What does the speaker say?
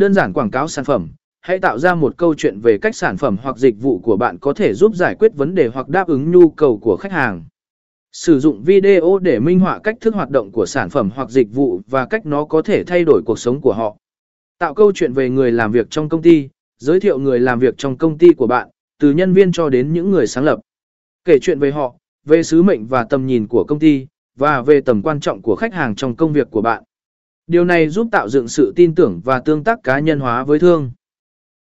đơn giản quảng cáo sản phẩm, hãy tạo ra một câu chuyện về cách sản phẩm hoặc dịch vụ của bạn có thể giúp giải quyết vấn đề hoặc đáp ứng nhu cầu của khách hàng. Sử dụng video để minh họa cách thức hoạt động của sản phẩm hoặc dịch vụ và cách nó có thể thay đổi cuộc sống của họ. Tạo câu chuyện về người làm việc trong công ty, giới thiệu người làm việc trong công ty của bạn, từ nhân viên cho đến những người sáng lập. Kể chuyện về họ, về sứ mệnh và tầm nhìn của công ty, và về tầm quan trọng của khách hàng trong công việc của bạn. Điều này giúp tạo dựng sự tin tưởng và tương tác cá nhân hóa với thương.